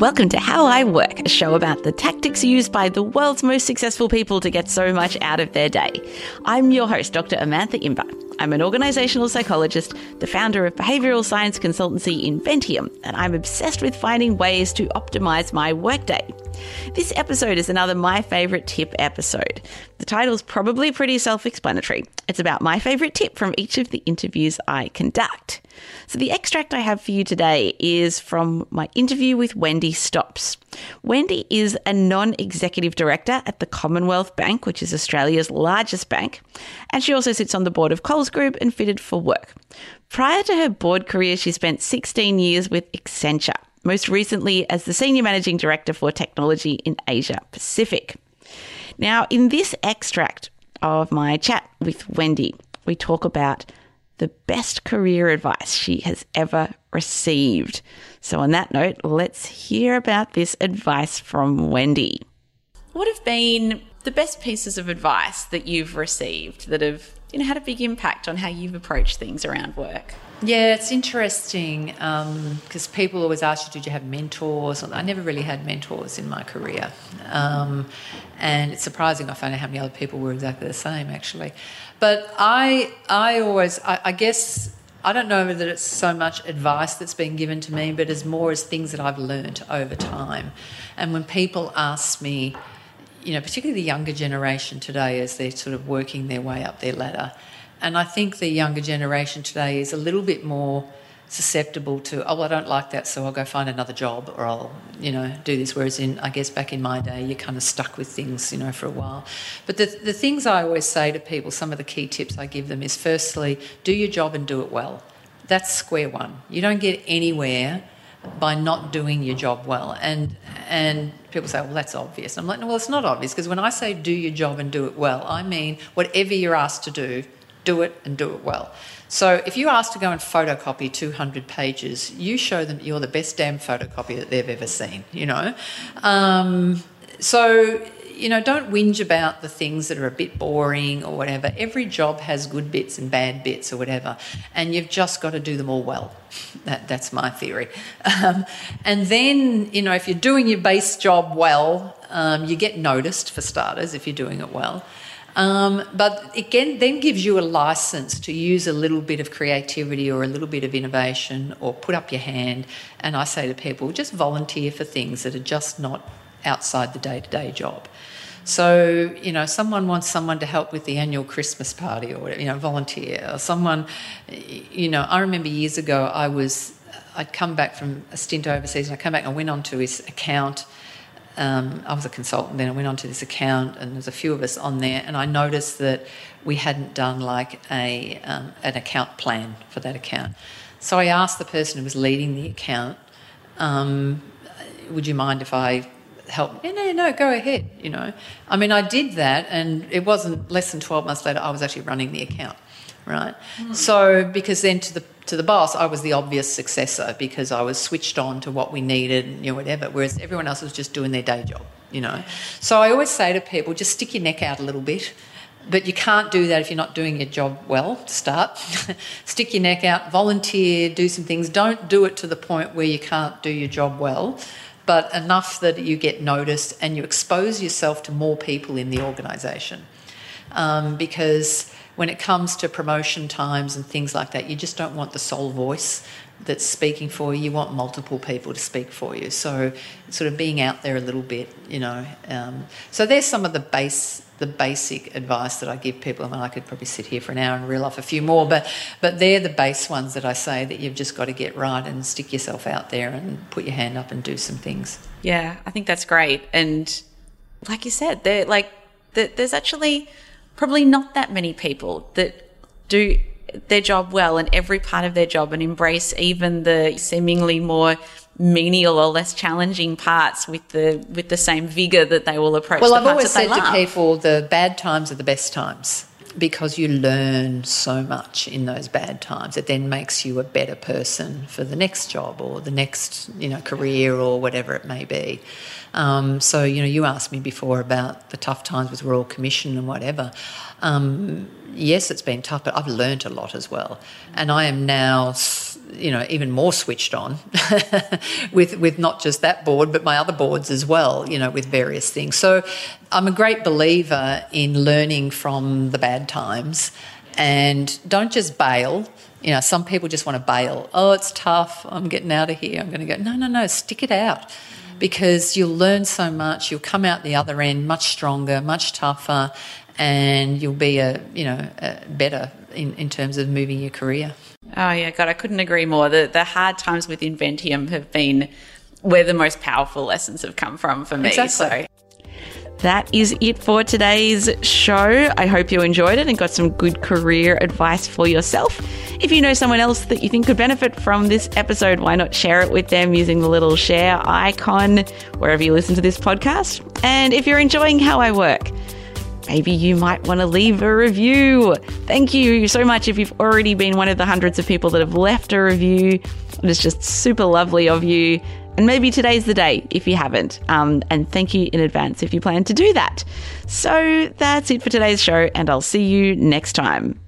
Welcome to How I Work, a show about the tactics used by the world's most successful people to get so much out of their day. I'm your host, Dr. Amantha Imber. I'm an organizational psychologist, the founder of behavioral science consultancy Inventium, and I'm obsessed with finding ways to optimize my workday. This episode is another My Favorite Tip episode. The title's probably pretty self explanatory. It's about my favorite tip from each of the interviews I conduct. So, the extract I have for you today is from my interview with Wendy Stops. Wendy is a non executive director at the Commonwealth Bank, which is Australia's largest bank, and she also sits on the board of Coles Group and Fitted for Work. Prior to her board career, she spent 16 years with Accenture, most recently as the Senior Managing Director for Technology in Asia Pacific. Now, in this extract of my chat with Wendy, we talk about the best career advice she has ever received. So, on that note, let's hear about this advice from Wendy. What have been the best pieces of advice that you've received that have you know, had a big impact on how you've approached things around work? Yeah, it's interesting because um, people always ask you, did you have mentors? I never really had mentors in my career. Um, and it's surprising I found out how many other people were exactly the same, actually. But I, I always, I, I guess, I don't know that it's so much advice that's been given to me, but as more as things that I've learned over time. And when people ask me, you know, particularly the younger generation today as they're sort of working their way up their ladder, and I think the younger generation today is a little bit more susceptible to, oh, I don't like that, so I'll go find another job or I'll, you know, do this. Whereas in, I guess back in my day, you're kind of stuck with things, you know, for a while. But the, the things I always say to people, some of the key tips I give them is firstly, do your job and do it well. That's square one. You don't get anywhere by not doing your job well. And and people say, well, that's obvious. I'm like, no, well, it's not obvious because when I say do your job and do it well, I mean whatever you're asked to do, do it and do it well. So if you ask to go and photocopy 200 pages, you show them you're the best damn photocopy that they've ever seen, you know. Um, so, you know, don't whinge about the things that are a bit boring or whatever. Every job has good bits and bad bits or whatever, and you've just got to do them all well. That, that's my theory. Um, and then, you know, if you're doing your base job well, um, you get noticed for starters if you're doing it well. Um, but again, then gives you a license to use a little bit of creativity or a little bit of innovation or put up your hand. And I say to people, just volunteer for things that are just not outside the day to day job. So, you know, someone wants someone to help with the annual Christmas party or you know, volunteer. Or someone, you know, I remember years ago I was, I'd come back from a stint overseas and I came back and I went onto his account um, I was a consultant then. I went onto this account, and there's a few of us on there, and I noticed that we hadn't done like a um, an account plan for that account. So I asked the person who was leading the account, um, "Would you mind if I help?" No, no, no, go ahead. You know, I mean, I did that, and it wasn't less than twelve months later. I was actually running the account right? Mm. So because then to the to the boss, I was the obvious successor because I was switched on to what we needed, and, you know, whatever. Whereas everyone else was just doing their day job, you know. So I always say to people, just stick your neck out a little bit. But you can't do that if you're not doing your job well to start. stick your neck out, volunteer, do some things. Don't do it to the point where you can't do your job well, but enough that you get noticed and you expose yourself to more people in the organisation. Um, because when it comes to promotion times and things like that, you just don't want the sole voice that's speaking for you. You want multiple people to speak for you. So, sort of being out there a little bit, you know. Um, so there's some of the base, the basic advice that I give people. I mean, I could probably sit here for an hour and reel off a few more, but but they're the base ones that I say that you've just got to get right and stick yourself out there and put your hand up and do some things. Yeah, I think that's great. And like you said, they're like there's actually probably not that many people that do their job well and every part of their job and embrace even the seemingly more menial or less challenging parts with the with the same vigor that they will approach. Well, I've always said to people the bad times are the best times because you learn so much in those bad times. It then makes you a better person for the next job or the next you know career or whatever it may be. Um, so, you know, you asked me before about the tough times with Royal Commission and whatever. Um, yes, it's been tough, but I've learnt a lot as well. And I am now, you know, even more switched on with with not just that board, but my other boards as well. You know, with various things. So I'm a great believer in learning from the bad times, and don't just bail. You know, some people just want to bail. Oh, it's tough. I'm getting out of here. I'm going to go. No, no, no. Stick it out because you'll learn so much. You'll come out the other end much stronger, much tougher, and you'll be a you know a better in, in terms of moving your career. Oh yeah, God, I couldn't agree more. The the hard times with Inventium have been where the most powerful lessons have come from for me. Exactly. So that is it for today's show. I hope you enjoyed it and got some good career advice for yourself. If you know someone else that you think could benefit from this episode, why not share it with them using the little share icon wherever you listen to this podcast? And if you're enjoying how I work, maybe you might want to leave a review. Thank you so much if you've already been one of the hundreds of people that have left a review. It is just super lovely of you. And maybe today's the day if you haven't. Um, and thank you in advance if you plan to do that. So that's it for today's show, and I'll see you next time.